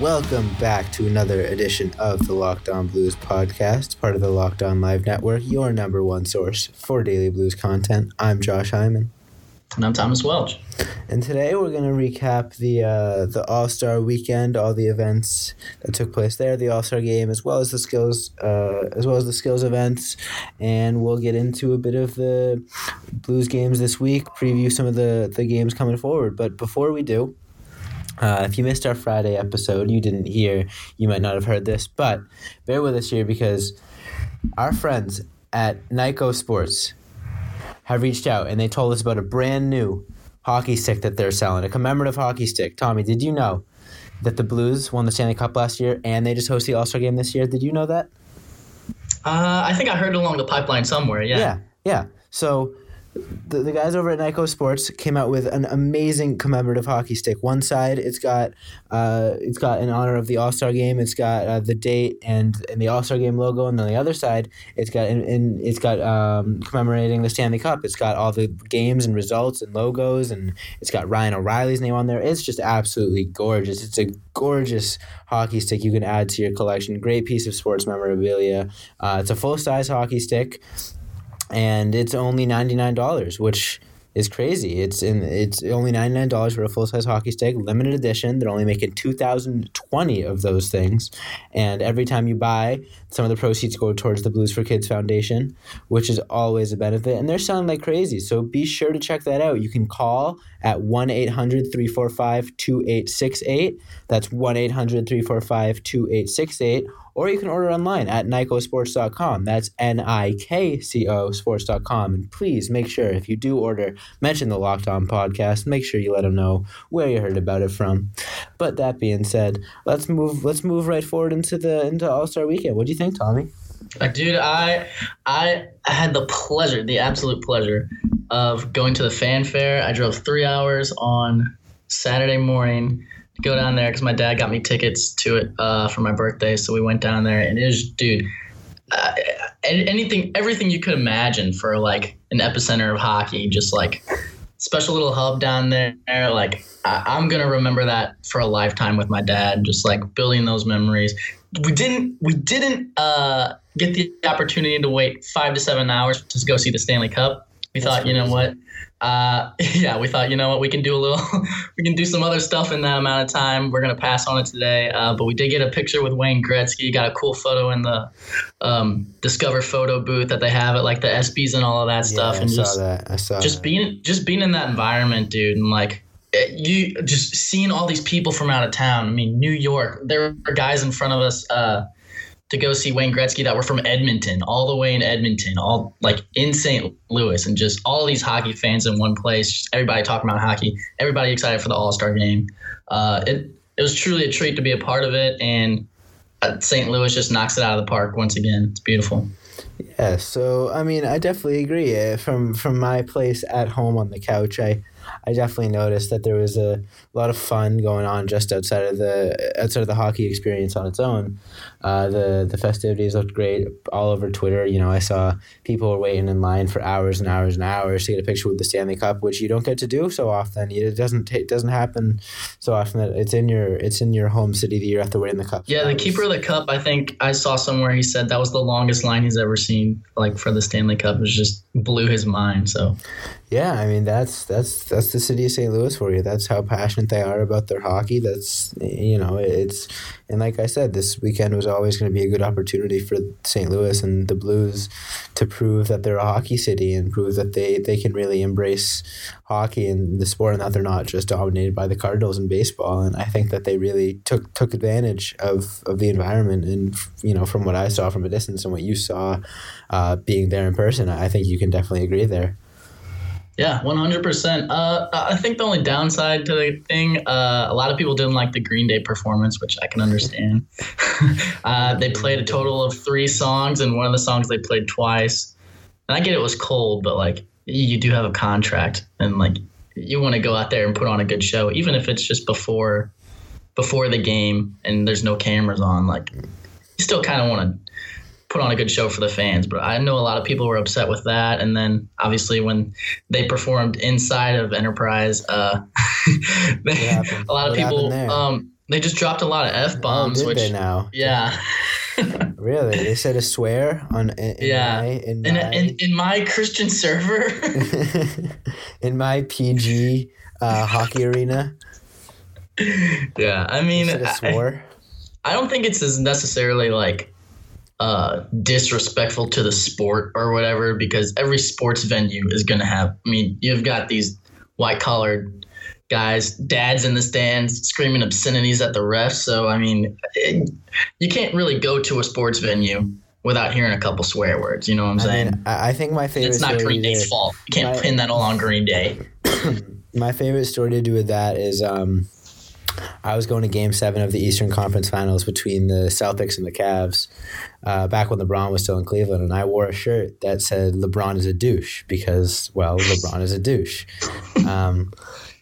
Welcome back to another edition of the Locked On Blues podcast, part of the Locked On Live Network, your number one source for daily blues content. I'm Josh Hyman. And I'm Thomas Welch. And today we're going to recap the uh, the All Star Weekend, all the events that took place there, the All Star Game, as well as the skills, uh, as well as the skills events, and we'll get into a bit of the Blues games this week, preview some of the the games coming forward. But before we do, uh, if you missed our Friday episode, you didn't hear, you might not have heard this, but bear with us here because our friends at Nikco Sports have reached out and they told us about a brand new hockey stick that they're selling, a commemorative hockey stick. Tommy, did you know that the Blues won the Stanley Cup last year and they just host the All Star game this year? Did you know that? Uh, I think I heard along the pipeline somewhere. Yeah. Yeah. Yeah. So the, the guys over at Nikco Sports came out with an amazing commemorative hockey stick. One side, it's got uh, it's got in honor of the All Star Game. It's got uh, the date and, and the All Star Game logo, and on the other side, it's got in, in it's got um, commemorating the Stanley Cup. It's got all the games and results and logos, and it's got Ryan O'Reilly's name on there. It's just absolutely gorgeous. It's a gorgeous hockey stick you can add to your collection. Great piece of sports memorabilia. Uh, it's a full size hockey stick and it's only ninety nine dollars, which is crazy. It's in it's only ninety nine dollars for a full size hockey stick, limited edition. They're only making two thousand twenty of those things, and every time you buy, some of the proceeds go towards the Blues for Kids Foundation, which is always a benefit. And they're selling like crazy, so be sure to check that out. You can call at 1 800 345 2868. That's 1 800 345 2868 or you can order online at nikcosports.com. That's N I K C O sports.com. And please make sure if you do order, mention the Locked On podcast. Make sure you let them know where you heard about it from. But that being said, let's move let's move right forward into the into All Star Weekend. What do you think, Tommy? Uh, dude, I I had the pleasure, the absolute pleasure of going to the fanfare. I drove three hours on Saturday morning go down there because my dad got me tickets to it uh, for my birthday. So we went down there, and it was, dude, uh, anything, everything you could imagine for like an epicenter of hockey. Just like special little hub down there. Like I, am gonna remember that for a lifetime with my dad. Just like building those memories. We didn't, we didn't uh, get the opportunity to wait five to seven hours to go see the Stanley Cup. We That's thought, crazy. you know what? Uh, yeah, we thought, you know what, we can do a little, we can do some other stuff in that amount of time. We're gonna pass on it today, uh, but we did get a picture with Wayne Gretzky. Got a cool photo in the um, Discover photo booth that they have at like the ESPYS and all of that stuff. Yeah, and just, saw that. I saw just that. being, just being in that environment, dude, and like you just seeing all these people from out of town. I mean, New York. There were guys in front of us. Uh, to go see Wayne Gretzky that were from Edmonton, all the way in Edmonton, all like in St. Louis, and just all these hockey fans in one place. Just everybody talking about hockey, everybody excited for the All Star game. Uh, it it was truly a treat to be a part of it, and uh, St. Louis just knocks it out of the park once again. It's beautiful. Yeah, so I mean, I definitely agree. Uh, from from my place at home on the couch, I I definitely noticed that there was a lot of fun going on just outside of the outside of the hockey experience on its own. Uh, the the festivities looked great all over Twitter. You know, I saw people were waiting in line for hours and hours and hours to get a picture with the Stanley Cup, which you don't get to do so often. It doesn't it doesn't happen so often that it's in your it's in your home city that you have to win the cup. Yeah, the keeper of the cup. I think I saw somewhere he said that was the longest line he's ever seen, like for the Stanley Cup. It just blew his mind. So yeah, I mean that's that's that's the city of St. Louis for you. That's how passionate they are about their hockey. That's you know it's and like I said, this weekend was always going to be a good opportunity for St. Louis and the Blues to prove that they're a hockey city and prove that they they can really embrace hockey and the sport and that they're not just dominated by the Cardinals in baseball. And I think that they really took took advantage of of the environment and you know from what I saw from a distance and what you saw, uh, being there in person, I think you can definitely agree there. Yeah, one hundred percent. Uh, I think the only downside to the thing, uh, a lot of people didn't like the Green Day performance, which I can understand. uh, they played a total of three songs, and one of the songs they played twice. And I get it was cold, but like you do have a contract, and like you want to go out there and put on a good show, even if it's just before before the game and there's no cameras on. Like you still kind of want to put on a good show for the fans. But I know a lot of people were upset with that. And then obviously when they performed inside of Enterprise, uh, they, a lot of What people um, they just dropped a lot of f bombs, oh, which they now? yeah. Really? They said a swear on in, in Yeah. my in In, my, in, in my Christian server, in my PG uh, hockey arena. yeah. I mean, I. I don't think it's as necessarily like uh, disrespectful to the sport or whatever because every sports venue is going to have. I mean, you've got these white collared guys, dads in the stands screaming obscenities at the refs. So I mean, it, you can't really go to a sports venue without hearing a couple swear words. You know what I'm I saying? mean, I, think my favorite. it's not Green Day's fault. You can't My- pin that all on Green Day. my favorite story to do with that is um, I was going to Game Seven of the Eastern Conference Finals between the Celtics and the Cavs uh, back when LeBron was still in Cleveland, and I wore a shirt that said "LeBron is a douche" because, well, LeBron is a douche. Um,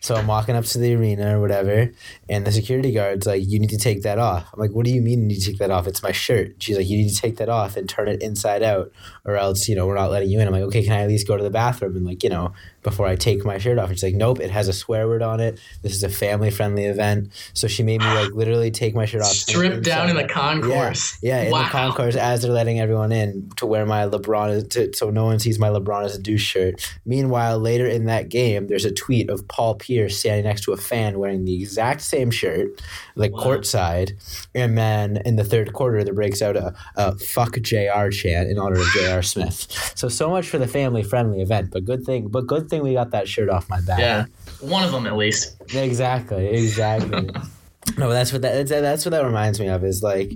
so I'm walking up to the arena or whatever, and the security guard's like, "You need to take that off." I'm like, "What do you mean you need to take that off? It's my shirt." She's like, "You need to take that off and turn it inside out, or else you know we're not letting you in." I'm like, "Okay, can I at least go to the bathroom and like you know before I take my shirt off?" And she's like, "Nope, it has a swear word on it. This is a family friendly event." So she made me like literally take my shirt off, Stripped down in the concourse. yeah, in wow. the concourse as they're letting everyone in to wear my LeBron, to, so no one sees my LeBron as a douche shirt. Meanwhile, later in that game, there's a tweet of Paul Pierce standing next to a fan wearing the exact same shirt, like Wow. courtside. And then in the third quarter, there breaks out a, a fuck JR chant in honor of JR Smith. So, so much for the family friendly event, but good thing, but good thing we got that shirt off my back. Yeah, one of them at least. Exactly, exactly. no, that's what that that's, that's what that reminds me of is like,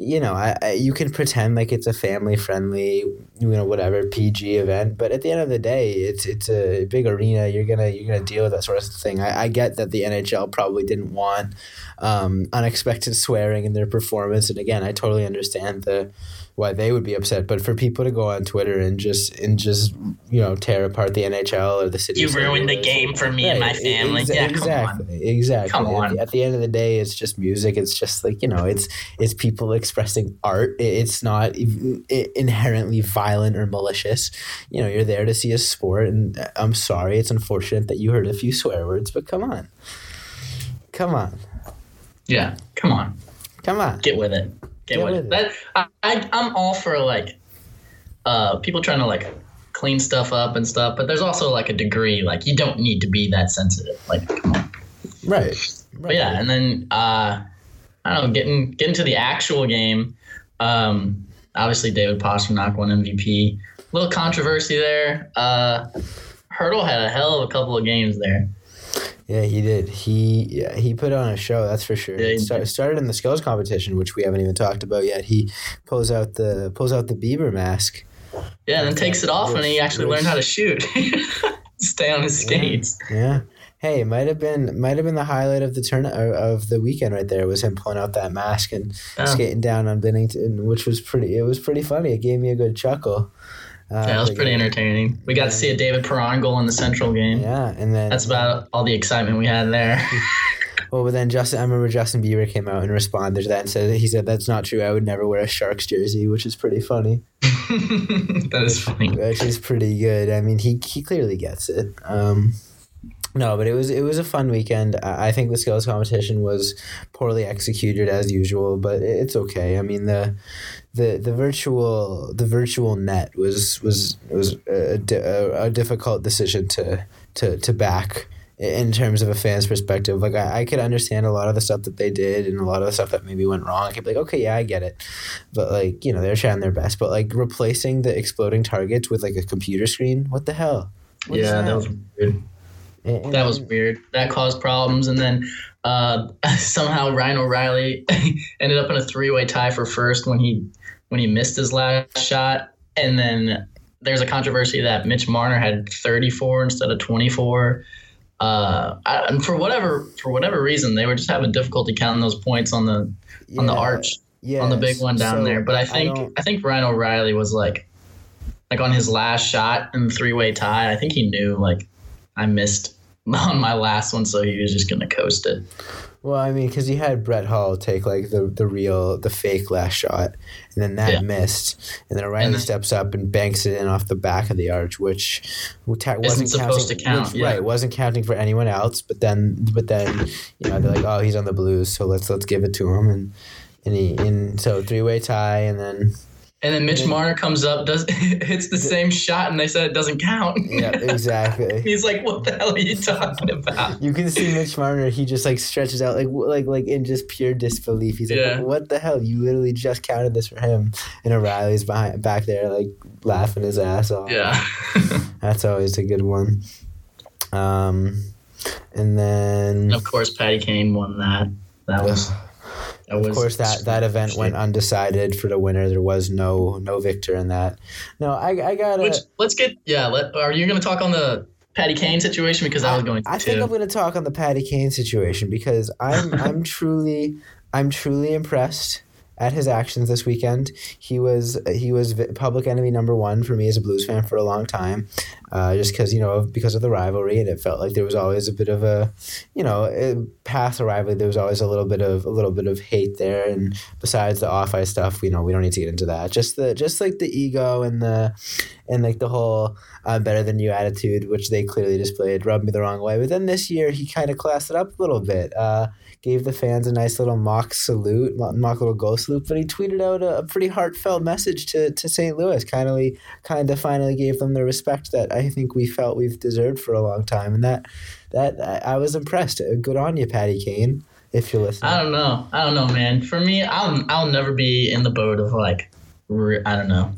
you know, I, I you can pretend like it's a family friendly, you know, whatever PG event, but at the end of the day, it's it's a big arena. You're gonna you're gonna deal with that sort of thing. I, I get that the NHL probably didn't want um, unexpected swearing in their performance, and again, I totally understand the why they would be upset. But for people to go on Twitter and just and just you know tear apart the NHL or the city, You ruined the game for me and my family. exa- yeah, come on. exactly, exactly. Come At on. the- At, the end of the day, it's just music. It's just like you know, it's it's people expressing art. It's not inherently violent or malicious. You know, you're there to see a sport, and uh, I'm sorry, it's unfortunate that you heard a few swear words, but come on, come on, Yeah, come on. come on. get with it. Get, Get with, with it. That I, I'm all for like uh people trying to like clean stuff up and stuff, but there's also like a degree like you don't need to be that sensitive. Like come on. Right. But yeah, and then uh I don't know, getting getting to the actual game. Um obviously David Pastrnak won MVP. A little controversy there. Uh Hertl had a hell of a couple of games there. Yeah, he did. He yeah, he put on a show. That's for sure. Yeah, start, started in the skills competition, which we haven't even talked about yet. He pulls out the pulls out the Bieber mask. Yeah, and then takes it off and he actually which- learned how to shoot. Stay on his skates. Yeah. Hey, it might have been might have been the highlight of the turn of the weekend right there was him pulling out that mask and Yeah. skating down on Binnington, which was pretty. It was pretty funny. It gave me a good chuckle. Uh, Yeah, it was pretty yeah, entertaining. We got to see a David Perron goal in the Central game. Yeah, and then That's about all the excitement we had there. Well, but then Justin, I remember Justin Bieber came out and responded to that and said he said that's not true. I would never wear a Sharks jersey, which is pretty funny. that is funny. which is pretty good. I mean, he he clearly gets it. Um, no, but it was it was a fun weekend. I think the skills competition was poorly executed as usual, but it's okay. I mean the the the virtual the virtual net was was was a, a, a difficult decision to to to back in terms of a fan's perspective. Like I, I could understand a lot of the stuff that they did and a lot of the stuff that maybe went wrong. I could be like, okay, yeah, I get it. But like, you know, they're trying their best. But like replacing the exploding targets with like a computer screen, what the hell? What yeah, that was weird. And- That was weird. That caused problems, and then uh, somehow Ryan O'Reilly ended up in a three-way tie for first when he when he missed his last shot, and then there's a controversy that Mitch Marner had 34 instead of 24. Uh, I, and for whatever for whatever reason, they were just having difficulty counting those points on the on the arch yeah, on the big one down so there. But I think don't- I, think Ryan O'Reilly was like like on his last shot in the three way tie. I think he knew like I missed on my last one, so he was just gonna coast it. Well, I mean, because you had Brett Hull take like the the real the fake last shot, and then that Yeah. missed, and then O'Reilly And then- steps up and banks it in off the back of the arch, which wasn't supposed counting, to count, which- yeah. Right, wasn't counting for anyone else. But then, but then, you know, they're like, oh, he's on the Blues, so let's let's give it to him, and and he and so three way tie, and then And then Mitch Marner comes up, does hits the same shot, and they said it doesn't count. yeah, exactly. He's like, "What the hell are you talking about?" You can see Mitch Marner. He just like stretches out like like like in just pure disbelief. He's like, Yeah. "What the hell? You literally just counted this for him." And O'Reilly's behind back there like laughing his ass off. Yeah. that's always a good one. Um, and then and of course, Patty Kane won that. That was. That of was course that that event went undecided for the winner. There was no no victor in that. No, I I got it. let's get. Yeah. Let, are you going to talk on the Patty Kane situation because I was going to I too. think I'm going to talk on the Patty Kane situation because I'm I'm truly I'm truly impressed at his actions this weekend. He was he was public enemy number one for me as a Blues fan for a long time, uh, just because you know because of the rivalry and it felt like there was always a bit of a, you know, past the rivalry there was always a little bit of a little bit of hate there and besides the off ice stuff, you know, we don't need to get into that. Just the just like the ego and the and like the whole I'm better than you attitude, which they clearly displayed, rubbed me the wrong way. But then this year, he kind of classed it up a little bit. Uh, gave the fans a nice little mock salute, mock little goal salute. But he tweeted out a, a pretty heartfelt message to, to St. Louis. Kindly, kind of finally gave them the respect that I think we felt we've deserved for a long time. And that that I, I was impressed. Uh, Good on you, Patty Kane. If you're listening. I don't know. I don't know, man. For me, I'll I'll never be in the boat of like, I don't know,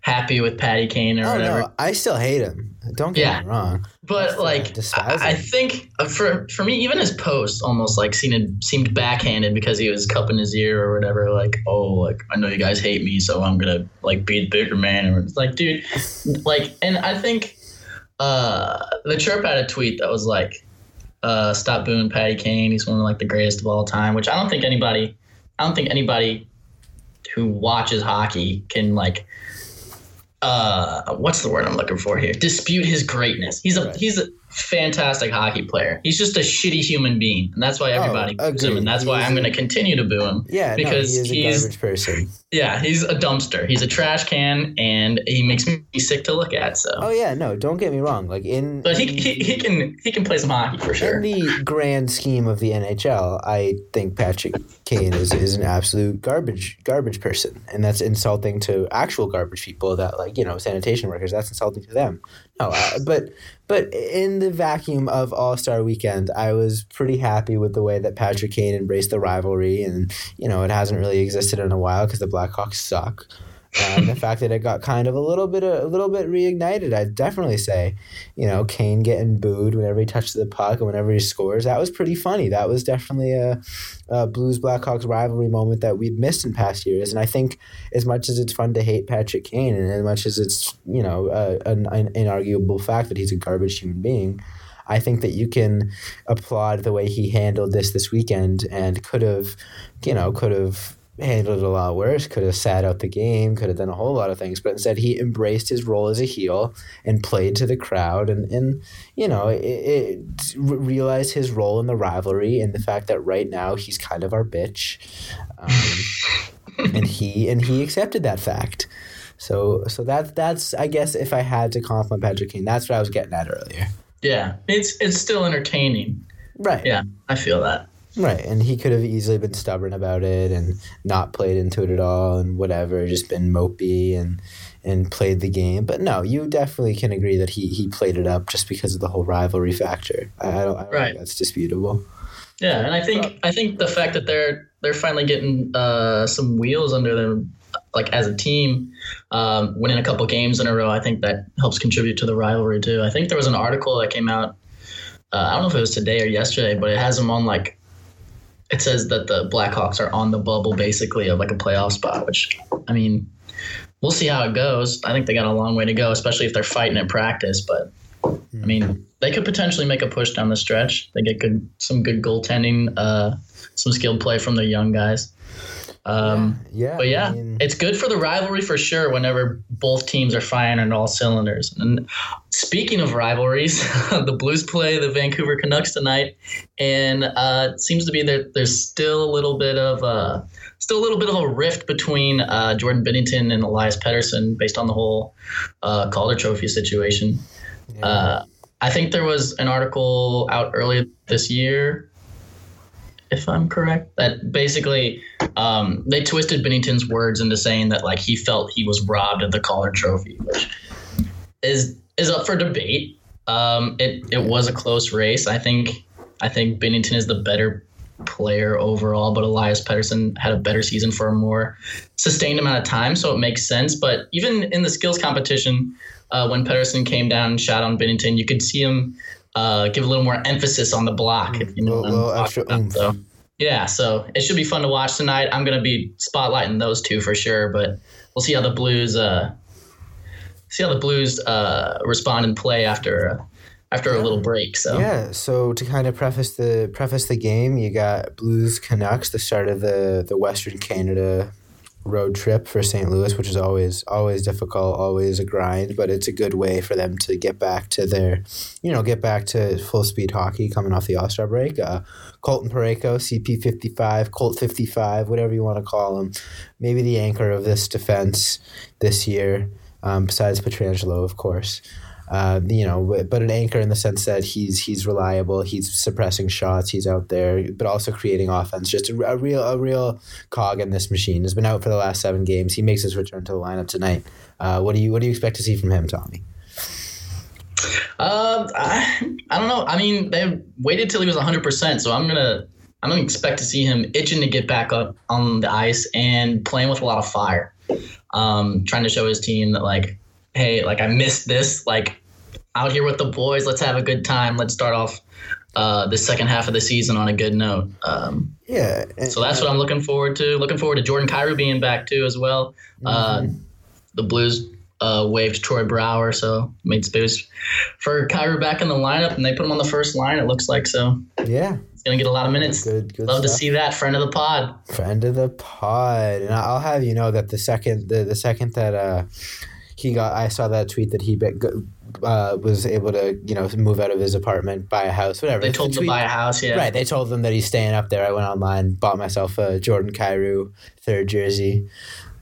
happy with Patty Kane or Oh whatever. no, I still hate him. Don't get Yeah. me wrong. But That's, uh, like. I, I think uh, for for me, even his post almost like seemed seemed backhanded because he was cupping his ear or whatever. Like, oh, like I know you guys hate me, so I'm gonna like be the bigger man. Or it's like, dude, like, and I think uh the chirp had a tweet that was like, uh, stop booing Patty Kane. He's one of like the greatest of all time. Which I don't think anybody, I don't think anybody who watches hockey can like uh what's the word I'm looking for here? Dispute his greatness. He's a Right. he's a fantastic hockey player. He's just a shitty human being, and that's why oh, everybody Oh, boos him, and that's He why I'm going to continue to boo him. Yeah, Because no, he is a he's- garbage person. Yeah, he's a dumpster. He's a trash can, and he makes me sick to look at. So, Oh yeah, no, don't get me wrong. Like in but he, he he can he can play some hockey for sure. In the grand scheme of the NHL, I think Patrick Kane is, is an absolute garbage garbage person, and that's insulting to actual garbage people that like you know sanitation workers. That's insulting to them. No, uh, but but in the vacuum of All Star Weekend, I was pretty happy with the way that Patrick Kane embraced the rivalry, and you know it hasn't really existed in a while because the Blackhawks suck. Um, the fact that it got kind of a little bit a little bit reignited, I'd definitely say you know, Kane getting booed whenever he touches the puck and whenever he scores. That was pretty funny. That was definitely a, a Blues Blackhawks rivalry moment that we'd missed in past years. And I think as much as it's fun to hate Patrick Kane and as much as it's, you know, uh, an, an inarguable fact that he's a garbage human being, I think that you can applaud the way he handled this this weekend and could have, you know, could have handled it a lot worse, could have sat out the game, could have done a whole lot of things, but instead he embraced his role as a heel and played to the crowd and, and you know, it, it realized his role in the rivalry and the fact that right now he's kind of our bitch. Um, and he and he accepted that fact. So so that that's I guess if I had to compliment Patrick Kane, that's what I was getting at earlier. yeah, it's it's still entertaining. Right. Yeah, I feel that. Right. And he could have easily been stubborn about it and not played into it at all and whatever, just been mopey and and played the game. But no, you definitely can agree that he he played it up just because of the whole rivalry factor. I, I don't, I don't Right. think that's disputable. Yeah, and I think I think the fact that they're they're finally getting uh, some wheels under them, like as a team, um, winning a couple games in a row, I think that helps contribute to the rivalry too. I think there was an article that came out. Uh, I don't know if it was today or yesterday, but it has them on like. It says that the Blackhawks are on the bubble basically of like a playoff spot, which I mean, we'll see how it goes. I think they got a long way to go, especially if they're fighting in practice. But I mean, they could potentially make a push down the stretch. They get good, some good goaltending, uh, some skilled play from their young guys. Um, yeah, but yeah, I mean- it's good for the rivalry for sure. Whenever both teams are firing on all cylinders. And speaking of rivalries, the Blues play the Vancouver Canucks tonight, and uh, it seems to be that there's still a little bit of uh, still a little bit of a rift between uh, Jordan Binnington and Elias Pettersson based on the whole uh, Calder Trophy situation. yeah. Uh, I think there was an article out earlier this year, if I'm correct, that basically um, they twisted Binnington's words into saying that like he felt he was robbed of the Calder Trophy, which is is up for debate. Um, it it was a close race. I think I think Binnington is the better player overall, but Elias Pettersson had a better season for a more sustained amount of time, so it makes sense. But even in the skills competition, uh, when Pettersson came down and shot on Binnington, you could see him uh, give a little more emphasis on the block. If you know little, little extra about. Yeah, so it should be fun to watch tonight. I'm going to be spotlighting those two for sure, but we'll see how the Blues uh, see how the Blues uh, respond and play after after a little break. So Yeah, so to kind of preface the preface the game, you got Blues Canucks, the start of the the Western Canada road trip for St. Louis, which is always always difficult, always a grind, but it's a good way for them to get back to their, you know, get back to full speed hockey coming off the All Star break. Uh, Colton Parayko, CP fifty five, Colt fifty five, whatever you want to call him, maybe the anchor of this defense this year, um, besides Pietrangelo, of course uh, you know, but an anchor in the sense that he's he's reliable, he's suppressing shots, he's out there, but also creating offense. Just a, a real a real cog in this machine. Has been out for the last seven games. He makes his return to the lineup tonight. Uh, what do you what do you expect to see from him, Tommy? Uh, I, I don't know. I mean, they waited till he was 100%, so I'm gonna I'm gonna expect to see him itching to get back up on the ice and playing with a lot of fire. Um, trying to show his team that like, hey, like I missed this. Like out here with the boys, let's have a good time. Let's start off uh, the second half of the season on a good note. Um, Yeah, so that's what I'm looking forward to. Looking forward to Jordan Kyrou being back too as well. Uh, the Blues uh, waived Troy Brouwer, so made space for Cairo back in the lineup, and they put him on the first line. It looks like so. yeah, He's gonna get a lot of minutes. good good. Love to see that friend of the pod. friend of the pod, and I'll have you know that the second the, the second that uh he got, I saw that tweet that he uh, was able to you know move out of his apartment, buy a house, whatever. They The told him to buy a house. Yeah, Right, they told them that he's staying up there. I went online, bought myself a Jordan Kyrou third jersey,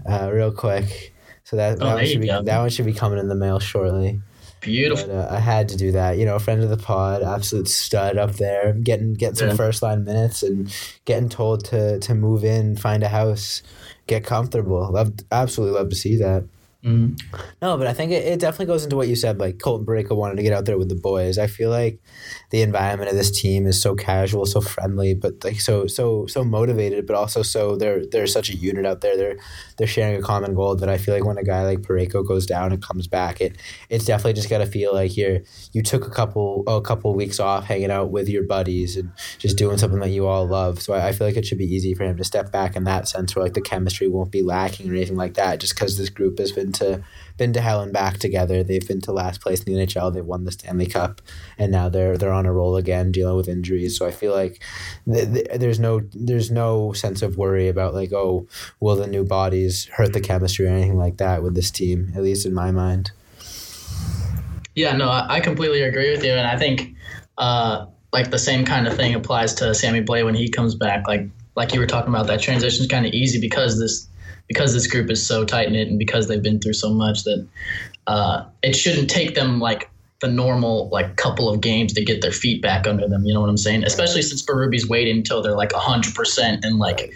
uh, real quick. So that, Oh, that, one should be, go. that one should be coming in the mail shortly. Beautiful. But uh, I had to do that. You know, friend of the pod, absolute stud up there, getting getting some Yeah. first line minutes and getting told to to move in, find a house, get comfortable. Love, absolutely love to see that. Mhm. No, but I think it, it definitely goes into what you said. Like Colton Parayko wanted to get out there with the boys. I feel like the environment of this team is so casual, so friendly, but like so so so motivated, but also so they're they're such a unit out there. They're they're sharing a common goal that I feel like when a guy like Parayko goes down and comes back, it it's definitely just gotta feel like you're you took a couple a couple weeks off hanging out with your buddies and just doing something that you all love. So I, I feel like it should be easy for him to step back in that sense where like the chemistry won't be lacking or anything like that, just because this group has been to been to hell and back together. They've been to last place in the NHL. They've won the Stanley Cup, and now they're they're on a roll again, dealing with injuries. So I feel like th- th- there's no there's no sense of worry about like oh will the new bodies hurt the chemistry or anything like that with this team. At least in my mind. Yeah, no, I, completely agree with you, and I think uh, like the same kind of thing applies to Sammy Blais when he comes back. Like like you were talking about, that transition is kind of easy because this because this group is so tight knit and because they've been through so much that uh, it shouldn't take them like the normal like couple of games to get their feet back under them. You know what I'm saying? Especially since Berube's waiting until they're like hundred percent and like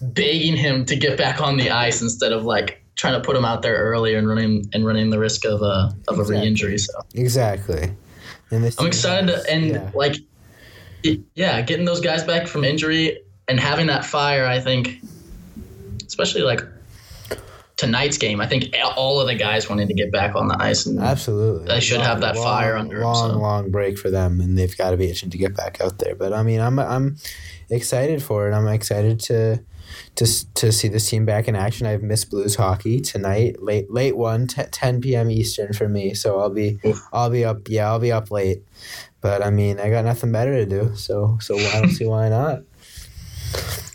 begging him to get back on the ice instead of like trying to put him out there earlier and running and running the risk of a of a Exactly. re-injury. So. Exactly. I'm excited to and yeah. like it, yeah, getting those guys back from injury and having that fire, I think especially like tonight's game, I think all of the guys wanted to get back on the ice and Absolutely. They should have that Long- fire under Long, so. long break for them, and they've got to be itching to get back out there. But I mean, I'm I'm excited for it. I'm excited to to to see this team back in action. I've missed Blues hockey tonight, late late one, t- 10 p.m. Eastern for me. So I'll be I'll be up. Yeah, I'll be up late. But I mean, I got nothing better to do. So so I don't see why not.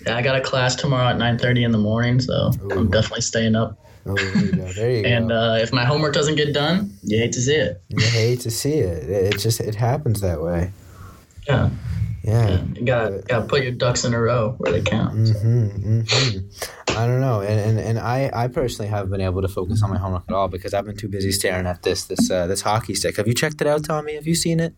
Yeah, I got a class tomorrow at 9:30 in the morning, so Ooh. I'm definitely staying up. Oh, there you go. There you And uh, if my homework doesn't get done, you hate to see it. you hate to see it. It it just it happens that way. Yeah, Yeah. yeah. you gotta gotta put your ducks in a row where they count. Mm-hmm, mm-hmm. I don't know, and, and and I I personally haven't been able to focus on my homework at all because I've been too busy staring at this this uh, this hockey stick. Have you checked it out, Tommy? Have you seen it?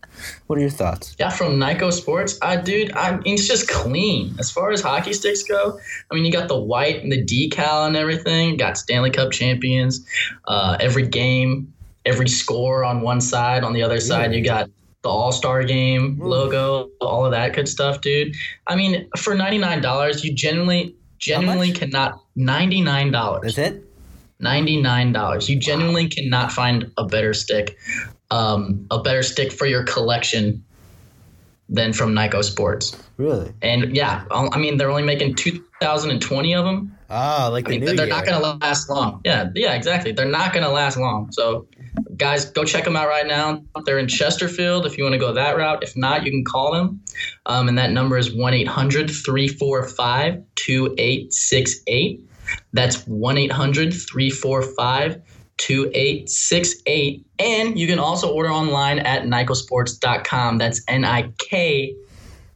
What are your thoughts? Yeah, from Nikco Sports, I dude, I it's just clean as far as hockey sticks go. I mean, you got the white and the decal and everything. You got Stanley Cup champions, uh, every game, every score on one side. On the other side, you got the All Star Game logo, all of that good stuff, dude. I mean, for ninety nine dollars, you genuinely, genuinely cannot ninety nine dollars. Is it. $99. You genuinely cannot find a better stick, um, a better stick for your collection than from Nikco Sports. Really? And yeah, I mean, they're only making 2,020 of them. Oh, like I mean, they're year. not going to last long. Yeah, yeah, exactly. They're not going to last long. So, guys, go check them out right now. They're in Chesterfield if you want to go that route. If not, you can call them. Um, and that number is 1 800 345 2868. That's 1 800 345 2868. And you can also order online at nikcosports.com. That's N I K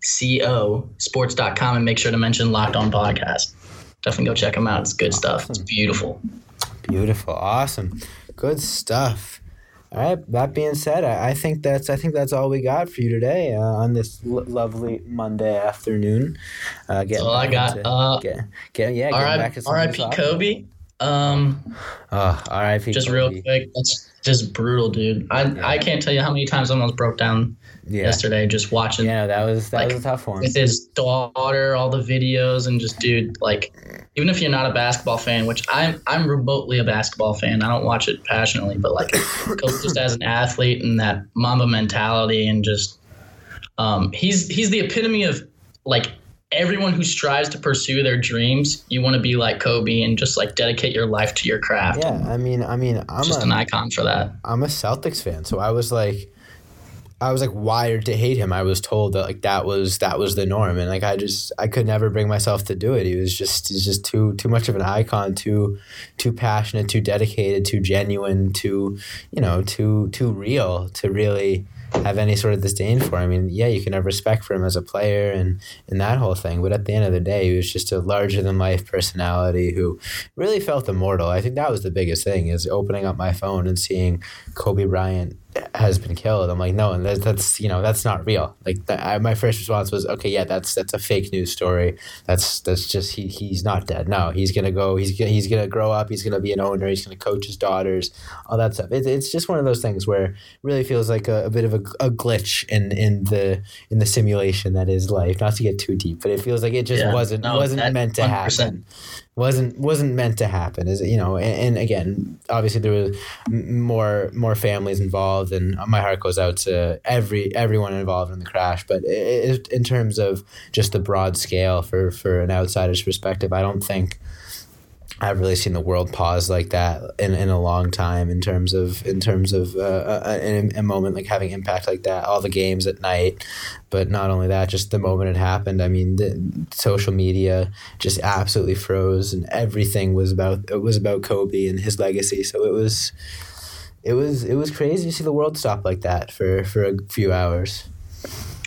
C O sports.com and make sure to mention Locked On Podcast. Definitely go check them out. It's good stuff. It's beautiful. Beautiful, awesome, good stuff. All right. That being said, I, I think that's I think that's all we got for you today uh, on this l- lovely Monday afternoon. Uh, That's all I got. Uh, get, get, yeah, getting back to R.I.P. Kobe. Um, Oh, R.I.P. just real Kobe. quick. That's just brutal, dude. I I can't tell you how many times I almost broke down Yeah. yesterday just watching Yeah, that was that Like, was a tough one. with his daughter, all the videos, and just dude, like, even if you're not a basketball fan, which I'm, I'm remotely a basketball fan. I don't watch it passionately, but like, just as an athlete and that Mamba mentality, and just, um, he's he's the epitome of like everyone who strives to pursue their dreams. You want to be like Kobe and just like dedicate your life to your craft. Yeah, I mean, I mean, I'm just a, an icon for that. I'm a Celtics fan, so I was like, I was like wired to hate him. I was told that like that was that was the norm, and like I just I could never bring myself to do it. He was just he's just too too much of an icon, too too passionate, too dedicated, too genuine, too you know too too real to really have any sort of disdain for. I mean, yeah, you can have respect for him as a player and and that whole thing, but at the end of the day, he was just a larger than life personality who really felt immortal. I think that was the biggest thing is opening up my phone and seeing Kobe Bryant has been killed. I'm like, no, and that, that's you know that's not real. Like that, I, my first response was, okay, yeah, that's that's a fake news story. That's that's just he he's not dead. No, he's gonna go. He's gonna he's gonna grow up. He's gonna be an owner. He's gonna coach his daughters. All that stuff. It, it's just one of those things where it really feels like a, a bit of a, a glitch in in the in the simulation that is life. Not to get too deep, but it feels like it just Yeah. wasn't No, wasn't meant to 100%. happen wasn't wasn't meant to happen is it you know and, and again obviously there was more more families involved and my heart goes out to every everyone involved in the crash but i i in terms of just the broad scale for for an outsider's perspective i don't think I've really seen the world pause like that in, in a long time in terms of in terms of uh, a, a, a moment like having impact like that. All the games at night, but not only that, just the moment it happened. I mean, the social media just absolutely froze, and everything was about it was about Kobe and his legacy. So it was, it was it was crazy to see the world stop like that for for a few hours.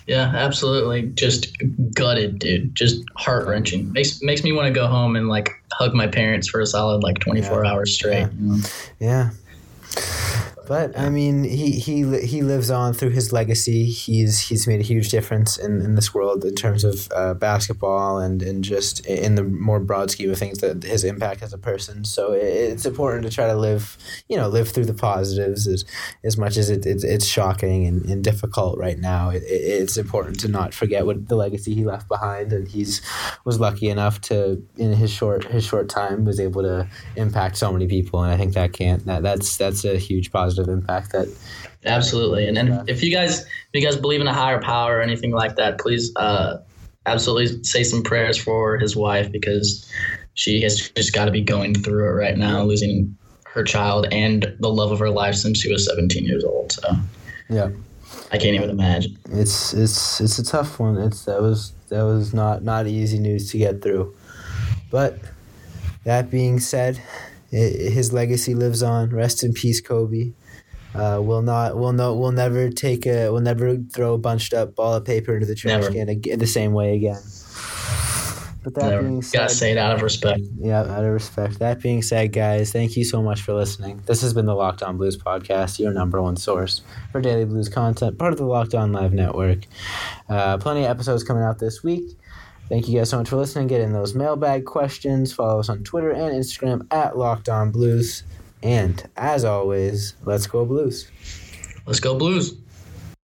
Yeah, absolutely. Just gutted, dude. Just heart wrenching. Makes makes me want to go home and like hug my parents for a solid like twenty four Yeah. hours straight. Yeah. Yeah. But I mean, he, he he lives on through his legacy. He's he's made a huge difference in, in this world in terms of uh, basketball and, and just in the more broad scheme of things that his impact as a person. So it, it's important to try to live, you know, live through the positives as, as much as it, it's, it's shocking and, and difficult right now. It, it, it's important to not forget what the legacy he left behind, and he's was lucky enough to in his short his short time was able to impact so many people, and I think that can't that that's that's a huge positive impact that Absolutely. And then if you guys if you guys believe in a higher power or anything like that, please uh, absolutely say some prayers for his wife because she has just got to be going through it right now, losing her child and the love of her life since she was 17 years old. So yeah I can't even imagine. It's it's it's a tough one. It's that was that was not not easy news to get through. But that being said, his legacy lives on. Rest in peace, Kobe. Uh, we'll not. We'll no. We'll never take a. We'll never throw a bunched up ball of paper into the trash Never. can ag- the same way again. But that Never. being said, Gotta say it out of respect. yeah, out of respect. That being said, guys, thank you so much for listening. This has been the Locked On Blues podcast, your number one source for daily blues content, part of the Locked On Live Network. Uh, plenty of episodes coming out this week. Thank you guys so much for listening. Get in those mailbag questions. Follow us on Twitter and Instagram at Locked On Blues. And as always, let's go Blues. Let's go Blues.